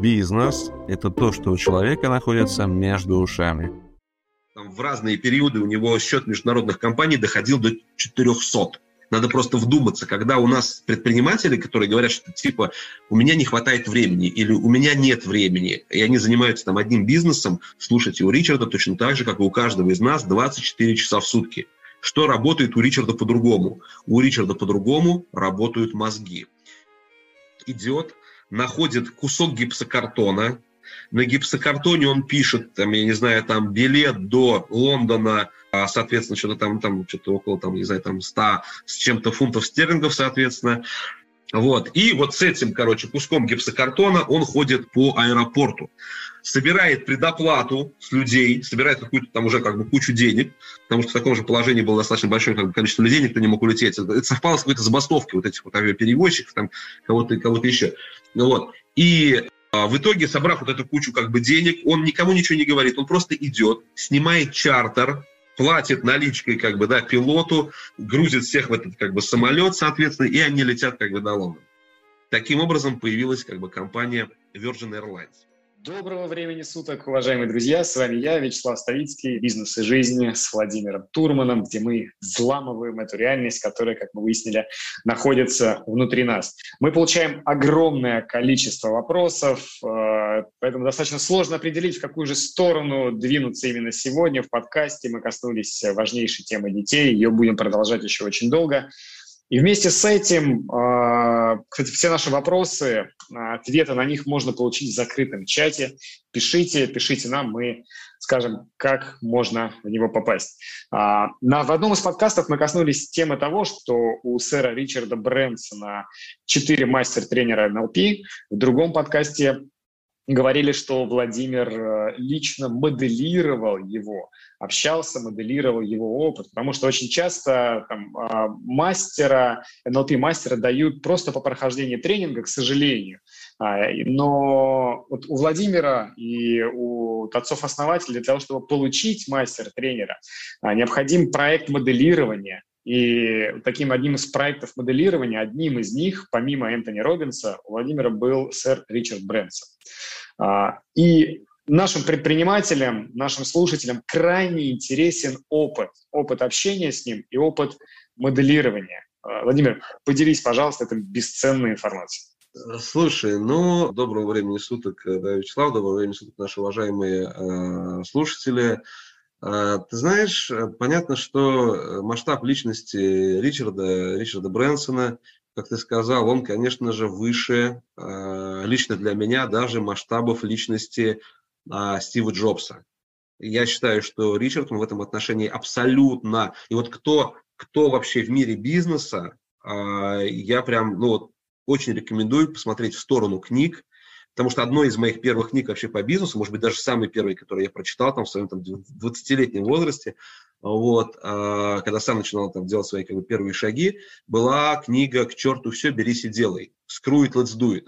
Бизнес – это то, что у человека находится между ушами. Там в разные периоды у него счет международных компаний доходил до 400. Надо просто вдуматься, когда у нас предприниматели, которые говорят, что типа у меня не хватает времени или у меня нет времени, и они занимаются там одним бизнесом, слушайте, у Ричарда точно так же, как и у каждого из нас, 24 часа в сутки. Что работает у Ричарда по-другому? У Ричарда по-другому работают мозги. Идет, находит кусок гипсокартона, на гипсокартоне он пишет, там, я не знаю, там билет до Лондона, а, соответственно, что-то там, там что-то около, там, не знаю, там 100 с чем-то фунтов стерлингов, соответственно. Вот. И вот с этим, короче, куском гипсокартона он ходит по аэропорту, собирает предоплату с людей, собирает какую-то там уже как бы кучу денег, потому что в таком же положении было достаточно большое как бы, количество людей, никто не мог улететь. Это совпало с какой-то забастовкой вот этих вот авиаперевозчиков, там кого-то кого еще. Ну, вот. И а, в итоге, собрав вот эту кучу как бы денег, он никому ничего не говорит, он просто идет, снимает чартер, платит наличкой как бы, да, пилоту, грузит всех в этот как бы самолет, соответственно, и они летят как бы до Лондона. Таким образом появилась как бы компания Virgin Airlines. Доброго времени суток, уважаемые друзья! С вами я, Вячеслав Ставицкий, «Бизнес и жизни» с Владимиром Турманом, где мы взламываем эту реальность, которая, как мы выяснили, находится внутри нас. Мы получаем огромное количество вопросов, э, поэтому достаточно сложно определить, в какую же сторону двинуться именно сегодня. В подкасте мы коснулись важнейшей темы детей, ее будем продолжать еще очень долго. И вместе с этим, а, кстати, все наши вопросы, а, ответы на них можно получить в закрытом чате. Пишите, пишите нам, мы скажем, как можно в него попасть. А, на, в одном из подкастов мы коснулись темы того, что у сэра Ричарда Брэнсона четыре мастер-тренера НЛП. В другом подкасте говорили, что Владимир э, лично моделировал его, общался, моделировал его опыт, потому что очень часто там, а, мастера, NLP-мастера дают просто по прохождении тренинга, к сожалению. А, но вот у Владимира и у отцов-основателей для того, чтобы получить мастер-тренера, а, необходим проект моделирования, и таким одним из проектов моделирования, одним из них, помимо Энтони Робинса, у Владимира был сэр Ричард Брэнсон. А, и нашим предпринимателям, нашим слушателям крайне интересен опыт, опыт общения с ним и опыт моделирования. А, Владимир, поделись, пожалуйста, этой бесценной информацией. Слушай, ну, доброго времени суток, э, да, Вячеслав, доброго времени суток, наши уважаемые э, слушатели. Э, ты знаешь, э, понятно, что масштаб личности Ричарда, Ричарда Брэнсона – как ты сказал, он, конечно же, выше э, лично для меня даже масштабов личности э, Стива Джобса. Я считаю, что Ричард в этом отношении абсолютно... И вот кто, кто вообще в мире бизнеса, э, я прям ну, очень рекомендую посмотреть в сторону книг, потому что одной из моих первых книг вообще по бизнесу, может быть, даже самый первый, который я прочитал там в своем там, 20-летнем возрасте, вот, а, когда сам начинал там делать свои как бы, первые шаги, была книга «К черту все, берись и делай». «Screw it, let's do it»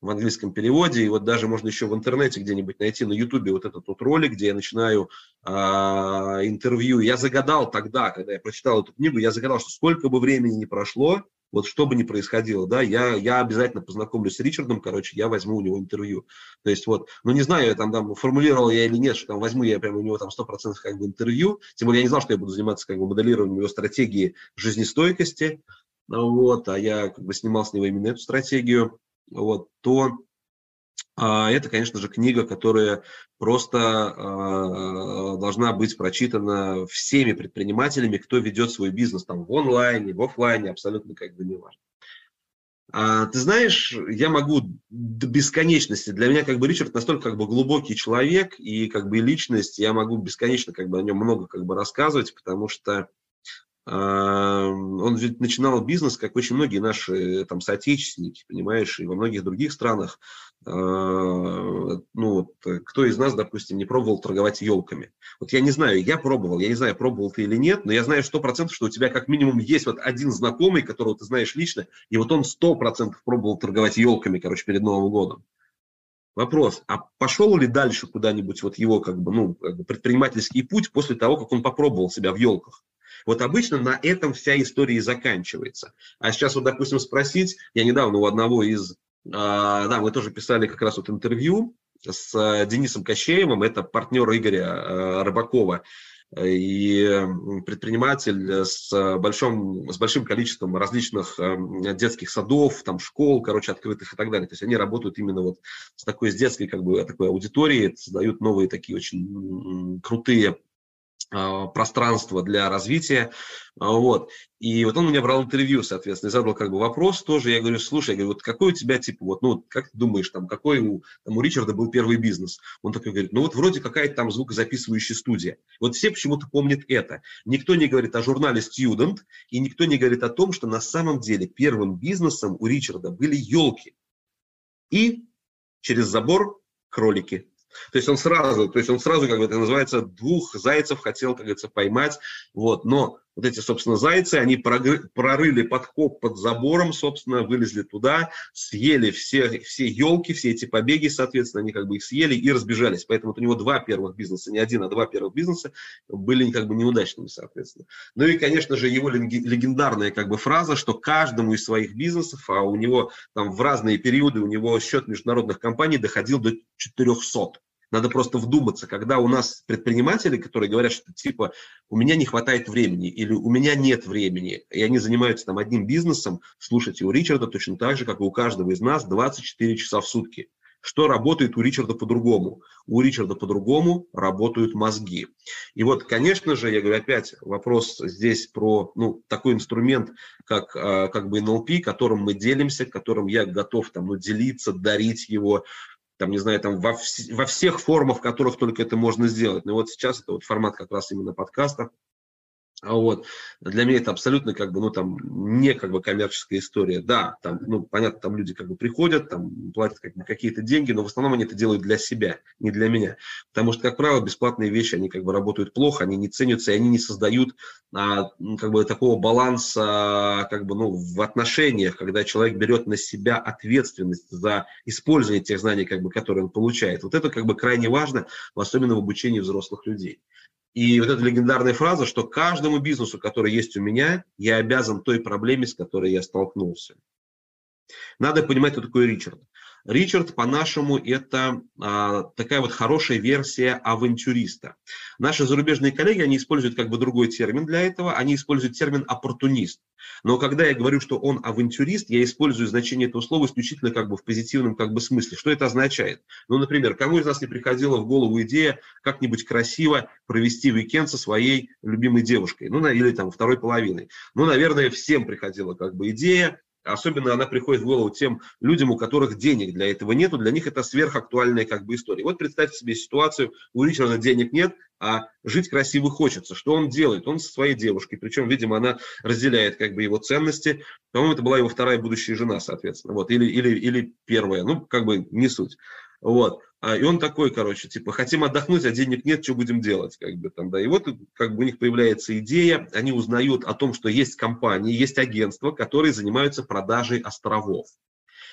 в английском переводе, и вот даже можно еще в интернете где-нибудь найти на ютубе вот этот вот ролик, где я начинаю а, интервью. Я загадал тогда, когда я прочитал эту книгу, я загадал, что сколько бы времени ни прошло, вот что бы ни происходило, да, я, я обязательно познакомлюсь с Ричардом, короче, я возьму у него интервью. То есть вот, ну не знаю, я там, там формулировал я или нет, что там возьму я прямо у него там 100% как бы интервью, тем более я не знал, что я буду заниматься как бы моделированием его стратегии жизнестойкости, вот, а я как бы снимал с него именно эту стратегию, вот, то это, конечно же, книга, которая просто а, должна быть прочитана всеми предпринимателями, кто ведет свой бизнес там в онлайне, в офлайне, абсолютно как бы не важно. А, ты знаешь, я могу до бесконечности. Для меня как бы Ричард настолько как бы глубокий человек и как бы личность. Я могу бесконечно как бы о нем много как бы рассказывать, потому что он ведь начинал бизнес, как очень многие наши там соотечественники, понимаешь, и во многих других странах. А, ну, вот, кто из нас, допустим, не пробовал торговать елками? Вот я не знаю, я пробовал, я не знаю, пробовал ты или нет, но я знаю сто процентов, что у тебя как минимум есть вот один знакомый, которого ты знаешь лично, и вот он сто процентов пробовал торговать елками, короче, перед Новым годом. Вопрос, а пошел ли дальше куда-нибудь вот его как бы, ну, предпринимательский путь после того, как он попробовал себя в елках? Вот обычно на этом вся история и заканчивается. А сейчас вот, допустим, спросить, я недавно у одного из да, мы тоже писали как раз вот интервью с э, Денисом Кощеевым, это партнер Игоря э, Рыбакова и предприниматель с, большим, с большим количеством различных детских садов, там, школ, короче, открытых и так далее. То есть они работают именно вот с такой, с детской как бы, такой аудиторией, создают новые такие очень крутые а, пространство для развития, а, вот, и вот он у меня брал интервью, соответственно, и задал как бы вопрос тоже, я говорю, слушай, я говорю, вот какой у тебя, типа, вот, ну, как ты думаешь, там, какой у, там, у Ричарда был первый бизнес? Он такой говорит, ну, вот вроде какая-то там звукозаписывающая студия. Вот все почему-то помнят это. Никто не говорит о журнале Student, и никто не говорит о том, что на самом деле первым бизнесом у Ричарда были елки и через забор кролики. То есть он сразу, то есть он сразу, как бы это называется, двух зайцев хотел, как говорится, поймать. Вот. Но вот эти, собственно, зайцы, они прорыли подкоп под забором, собственно, вылезли туда, съели все, все елки, все эти побеги, соответственно, они как бы их съели и разбежались. Поэтому вот у него два первых бизнеса, не один, а два первых бизнеса были как бы неудачными, соответственно. Ну и, конечно же, его легендарная как бы фраза, что каждому из своих бизнесов, а у него там в разные периоды, у него счет международных компаний доходил до 400. Надо просто вдуматься, когда у нас предприниматели, которые говорят, что типа у меня не хватает времени или у меня нет времени, и они занимаются там одним бизнесом, слушайте, у Ричарда точно так же, как и у каждого из нас, 24 часа в сутки. Что работает у Ричарда по-другому? У Ричарда по-другому работают мозги. И вот, конечно же, я говорю опять, вопрос здесь про ну, такой инструмент, как, а, как бы NLP, которым мы делимся, которым я готов там, ну, делиться, дарить его, там, не знаю, там во, вс- во всех формах, в которых только это можно сделать. Но вот сейчас это вот формат как раз именно подкаста. А вот. Для меня это абсолютно как бы, ну, там, не как бы коммерческая история. Да, там, ну, понятно, там люди как бы приходят, там, платят как бы какие-то деньги, но в основном они это делают для себя, не для меня. Потому что, как правило, бесплатные вещи, они как бы работают плохо, они не ценятся, и они не создают а, как бы такого баланса, как бы, ну, в отношениях, когда человек берет на себя ответственность за использование тех знаний, как бы, которые он получает. Вот это как бы крайне важно, особенно в обучении взрослых людей. И вот эта легендарная фраза, что каждому бизнесу, который есть у меня, я обязан той проблеме, с которой я столкнулся. Надо понимать, кто такой Ричард. Ричард, по-нашему, это а, такая вот хорошая версия авантюриста. Наши зарубежные коллеги, они используют как бы другой термин для этого, они используют термин оппортунист. Но когда я говорю, что он авантюрист, я использую значение этого слова исключительно как бы в позитивном как бы смысле. Что это означает? Ну, например, кому из нас не приходила в голову идея как-нибудь красиво провести уикенд со своей любимой девушкой, ну, или там второй половиной? Ну, наверное, всем приходила как бы идея Особенно она приходит в голову тем людям, у которых денег для этого нету. Для них это сверхактуальная как бы история. Вот представьте себе ситуацию, у Ричарда денег нет, а жить красиво хочется. Что он делает? Он со своей девушкой, причем, видимо, она разделяет как бы его ценности. По-моему, это была его вторая будущая жена, соответственно. Вот. Или, или, или первая, ну, как бы не суть. Вот. А, и он такой, короче, типа, хотим отдохнуть, а денег нет, что будем делать, как бы там, да. И вот как бы у них появляется идея, они узнают о том, что есть компании, есть агентства, которые занимаются продажей островов.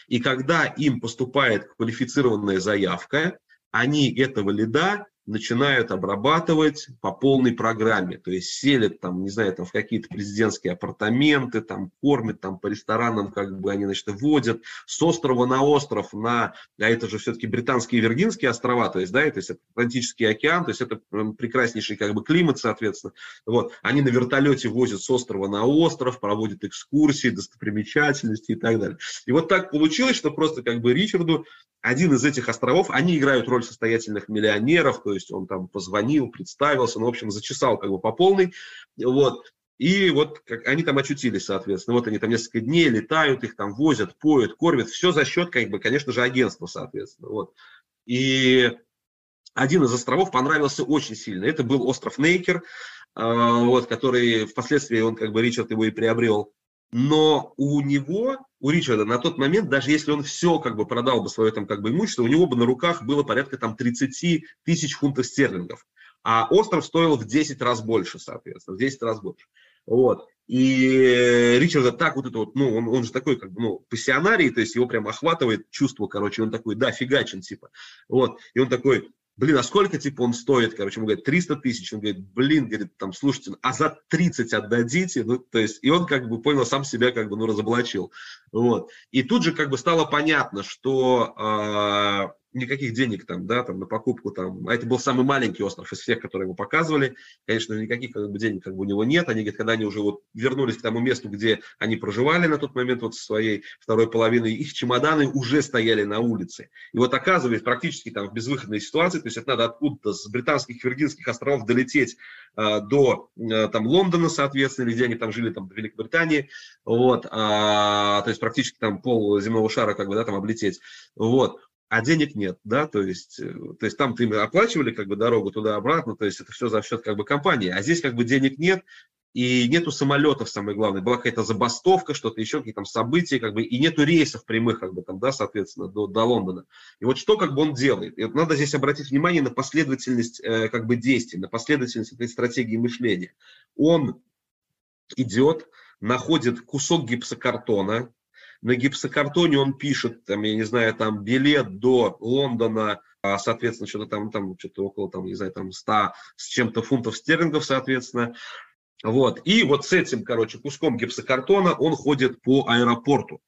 И когда им поступает квалифицированная заявка, они этого лида начинают обрабатывать по полной программе. То есть селят там, не знаю, там в какие-то президентские апартаменты, там кормят, там по ресторанам как бы они, значит, водят с острова на остров на, а это же все-таки британские Виргинские острова, то есть, да, то есть это Атлантический океан, то есть это прекраснейший как бы климат, соответственно. Вот. Они на вертолете возят с острова на остров, проводят экскурсии, достопримечательности и так далее. И вот так получилось, что просто как бы Ричарду один из этих островов, они играют роль состоятельных миллионеров, то есть он там позвонил, представился, ну, в общем, зачесал как бы по полной, вот, и вот как, они там очутились, соответственно. Вот они там несколько дней летают, их там возят, поют, кормят. Все за счет, как бы, конечно же, агентства, соответственно. Вот. И один из островов понравился очень сильно. Это был остров Нейкер, а, вот, который впоследствии он, как бы, Ричард его и приобрел. Но у него, у Ричарда на тот момент, даже если он все как бы продал бы свое там как бы имущество, у него бы на руках было порядка там 30 тысяч фунтов стерлингов. А остров стоил в 10 раз больше, соответственно, в 10 раз больше. Вот. И Ричарда так вот это вот, ну, он, он же такой, как бы, ну, пассионарий, то есть его прям охватывает чувство, короче, он такой, да, фигачен, типа. Вот. И он такой, блин, а сколько, типа, он стоит, короче, ему говорят, 300 тысяч, он говорит, блин, говорит, там, слушайте, а за 30 отдадите, ну, то есть, и он, как бы, понял, сам себя, как бы, ну, разоблачил, вот, и тут же, как бы, стало понятно, что э, никаких денег там, да, там на покупку там, а это был самый маленький остров из всех, которые ему показывали, конечно, никаких как бы, денег как бы у него нет, они, говорят, когда они уже вот вернулись к тому месту, где они проживали на тот момент вот со своей второй половиной, их чемоданы уже стояли на улице, и вот оказывается практически там в безвыходной ситуации, то есть это надо откуда-то с британских Виргинских островов долететь э, до э, там Лондона, соответственно, или где они там жили, там, в Великобритании, вот, а, то есть практически там пол земного шара как бы, да, там облететь, вот, а денег нет, да, то есть, э, то есть там ты оплачивали как бы дорогу туда-обратно, то есть это все за счет как бы компании, а здесь как бы денег нет, и нету самолетов, самое главное, была какая-то забастовка, что-то еще, какие-то там события, как бы, и нету рейсов прямых, как бы там, да, соответственно, до, до Лондона. И вот что как бы он делает? И вот надо здесь обратить внимание на последовательность э, как бы действий, на последовательность этой стратегии мышления. Он идет, находит кусок гипсокартона, на гипсокартоне он пишет, там, я не знаю, там билет до Лондона, а, соответственно, что-то там, там что-то около, там, не знаю, там 100 с чем-то фунтов стерлингов, соответственно. Вот. И вот с этим, короче, куском гипсокартона он ходит по аэропорту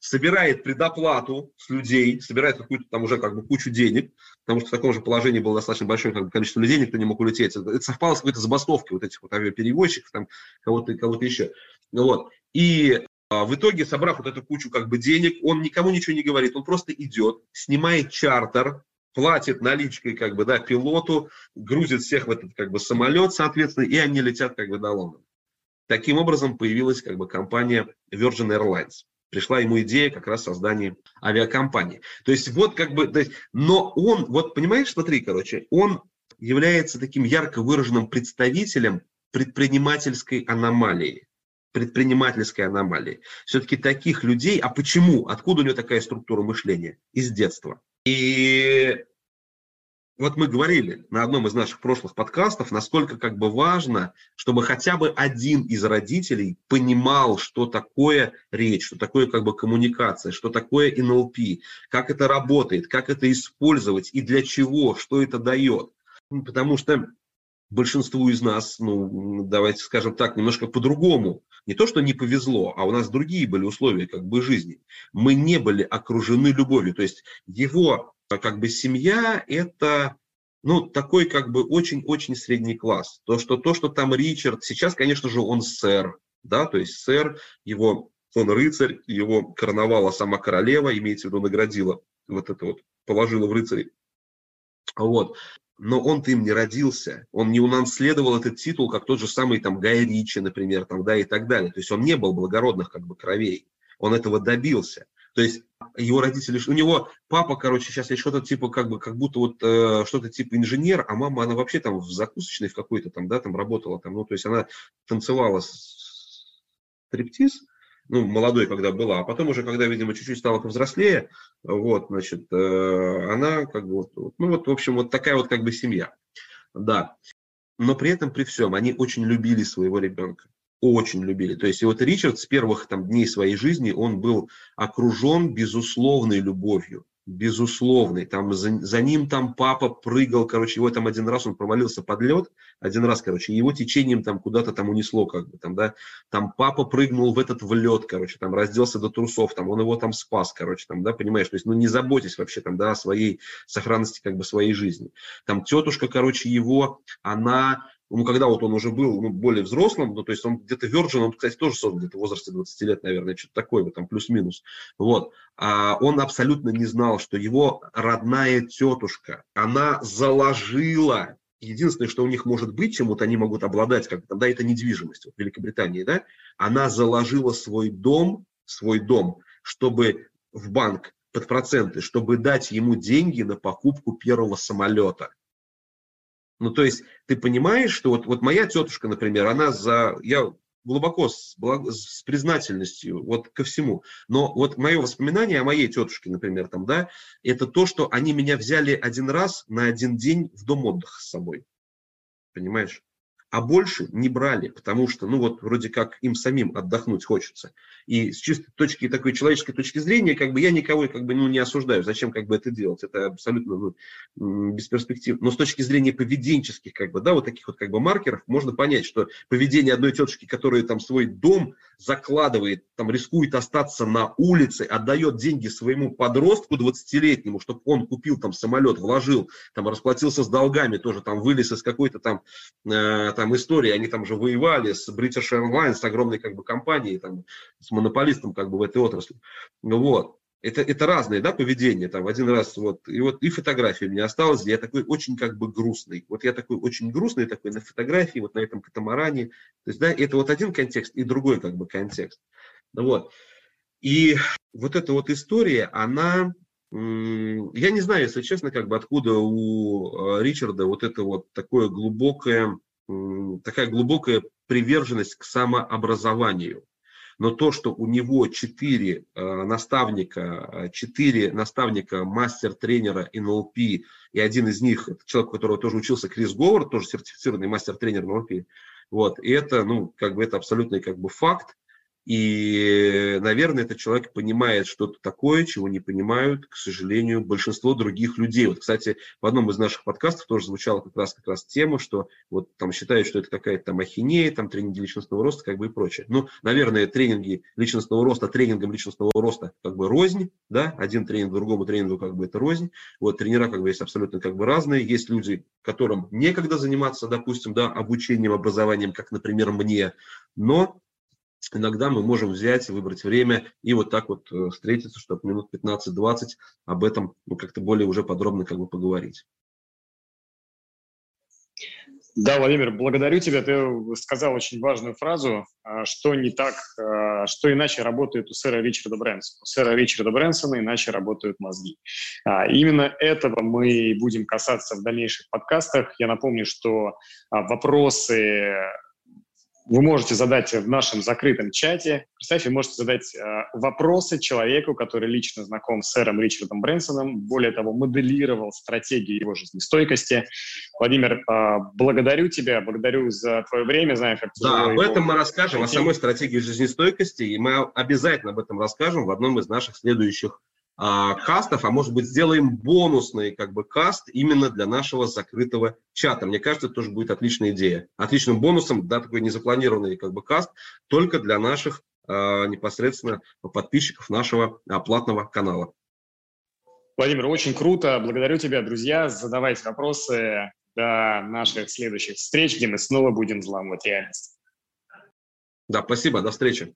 собирает предоплату с людей, собирает какую-то там уже как бы кучу денег, потому что в таком же положении было достаточно большое как бы, количество людей, никто не мог улететь. Это, это совпало с какой-то забастовкой вот этих вот авиаперевозчиков, там кого-то кого еще. Вот. И в итоге, собрав вот эту кучу как бы денег, он никому ничего не говорит, он просто идет, снимает чартер, платит наличкой как бы, да, пилоту, грузит всех в этот как бы самолет, соответственно, и они летят как бы до Лондона. Таким образом появилась как бы компания Virgin Airlines. Пришла ему идея как раз создания авиакомпании. То есть вот как бы, то есть, но он, вот понимаешь, смотри, короче, он является таким ярко выраженным представителем предпринимательской аномалии предпринимательской аномалии. Все-таки таких людей, а почему, откуда у него такая структура мышления? Из детства. И вот мы говорили на одном из наших прошлых подкастов, насколько как бы важно, чтобы хотя бы один из родителей понимал, что такое речь, что такое как бы коммуникация, что такое НЛП, как это работает, как это использовать и для чего, что это дает. Потому что большинству из нас, ну, давайте скажем так, немножко по-другому. Не то, что не повезло, а у нас другие были условия как бы жизни. Мы не были окружены любовью. То есть его как бы семья – это ну, такой как бы очень-очень средний класс. То что, то, что там Ричард, сейчас, конечно же, он сэр, да, то есть сэр, его, он рыцарь, его короновала сама королева, имеется в виду, наградила вот это вот, положила в рыцари. Вот но он-то им не родился, он не унаследовал этот титул, как тот же самый там Гай Ричи, например, там, да, и так далее. То есть он не был благородных как бы кровей, он этого добился. То есть его родители, у него папа, короче, сейчас я что-то типа как бы, как будто вот э, что-то типа инженер, а мама, она вообще там в закусочной в какой-то там, да, там работала там, ну, то есть она танцевала стриптиз, ну, молодой, когда была, а потом уже, когда, видимо, чуть-чуть стала повзрослее, вот, значит, э, она как бы, вот, ну, вот, в общем, вот такая вот как бы семья, да. Но при этом, при всем, они очень любили своего ребенка, очень любили. То есть, и вот Ричард с первых там дней своей жизни, он был окружен безусловной любовью безусловный. Там за, за ним там папа прыгал, короче, его там один раз он провалился под лед, один раз, короче, его течением там куда-то там унесло, как бы там, да, там папа прыгнул в этот в лед, короче, там разделся до трусов, там он его там спас, короче, там, да, понимаешь, то есть, ну не заботьтесь вообще там, да, о своей сохранности как бы своей жизни. Там тетушка, короче, его, она ну, когда вот он уже был ну, более взрослым, ну, то есть он где-то Virgin, он, кстати, тоже создан где-то в возрасте 20 лет, наверное, что-то такое, вот, там плюс-минус, вот, а он абсолютно не знал, что его родная тетушка, она заложила. Единственное, что у них может быть, чем-то они могут обладать, как тогда это недвижимость вот, в Великобритании, да, она заложила свой дом, свой дом, чтобы в банк под проценты, чтобы дать ему деньги на покупку первого самолета. Ну, то есть ты понимаешь, что вот, вот моя тетушка, например, она за... Я глубоко с, с признательностью вот ко всему. Но вот мое воспоминание о моей тетушке, например, там, да, это то, что они меня взяли один раз на один день в дом отдыха с собой. Понимаешь? А больше не брали, потому что, ну вот, вроде как им самим отдохнуть хочется. И с чистой точки, такой человеческой точки зрения, как бы я никого как бы, ну, не осуждаю, зачем как бы это делать, это абсолютно ну, бесперспективно. Но с точки зрения поведенческих, как бы, да, вот таких вот как бы маркеров, можно понять, что поведение одной тетушки, которая там свой дом закладывает, там рискует остаться на улице, отдает деньги своему подростку 20-летнему, чтобы он купил там самолет, вложил, там расплатился с долгами, тоже там вылез из какой-то там, э, там истории, они там же воевали с British Airlines, с огромной как бы компанией, там, с монополистом как бы в этой отрасли. Вот. Это, это разные, да, поведения, там, один раз, вот, и вот, и фотография у меня осталась, я такой очень, как бы, грустный, вот я такой очень грустный, такой на фотографии, вот на этом катамаране, то есть, да, это вот один контекст и другой, как бы, контекст, вот, и вот эта вот история, она, я не знаю, если честно, как бы, откуда у э, Ричарда вот это вот такое глубокое, такая глубокая приверженность к самообразованию, но то, что у него четыре э, наставника, э, четыре наставника, мастер-тренера НЛП, и один из них, это человек, у которого тоже учился, Крис Говард, тоже сертифицированный мастер-тренер НЛП, вот, и это, ну, как бы это абсолютный как бы факт, и, наверное, этот человек понимает что-то такое, чего не понимают, к сожалению, большинство других людей. Вот, кстати, в одном из наших подкастов тоже звучала как раз, как раз тема, что вот там считают, что это какая-то там ахинея, там тренинги личностного роста, как бы и прочее. Ну, наверное, тренинги личностного роста тренингом личностного роста как бы рознь, да, один тренинг другому тренингу как бы это рознь. Вот тренера как бы есть абсолютно как бы разные. Есть люди, которым некогда заниматься, допустим, да, обучением, образованием, как, например, мне, но иногда мы можем взять, выбрать время и вот так вот э, встретиться, чтобы минут 15-20 об этом ну, как-то более уже подробно как бы поговорить. Да, Владимир, благодарю тебя. Ты сказал очень важную фразу, а, что не так, а, что иначе работает у сэра Ричарда Брэнсона. У сэра Ричарда Брэнсона иначе работают мозги. А, именно этого мы будем касаться в дальнейших подкастах. Я напомню, что вопросы вы можете задать в нашем закрытом чате. Представьте, вы можете задать э, вопросы человеку, который лично знаком с сэром Ричардом Брэнсоном, более того, моделировал стратегию его жизнестойкости. Владимир, э, благодарю тебя, благодарю за твое время, знаю, как Да, об этом мы расскажем, о самой стратегии жизнестойкости, и мы обязательно об этом расскажем в одном из наших следующих а, кастов, а может быть сделаем бонусный как бы каст именно для нашего закрытого чата. Мне кажется, это тоже будет отличная идея. Отличным бонусом, да, такой незапланированный как бы каст только для наших а, непосредственно подписчиков нашего а, платного канала. Владимир, очень круто. Благодарю тебя, друзья. Задавайте вопросы до наших следующих встреч, где мы снова будем взламывать реальность. Да, спасибо. До встречи.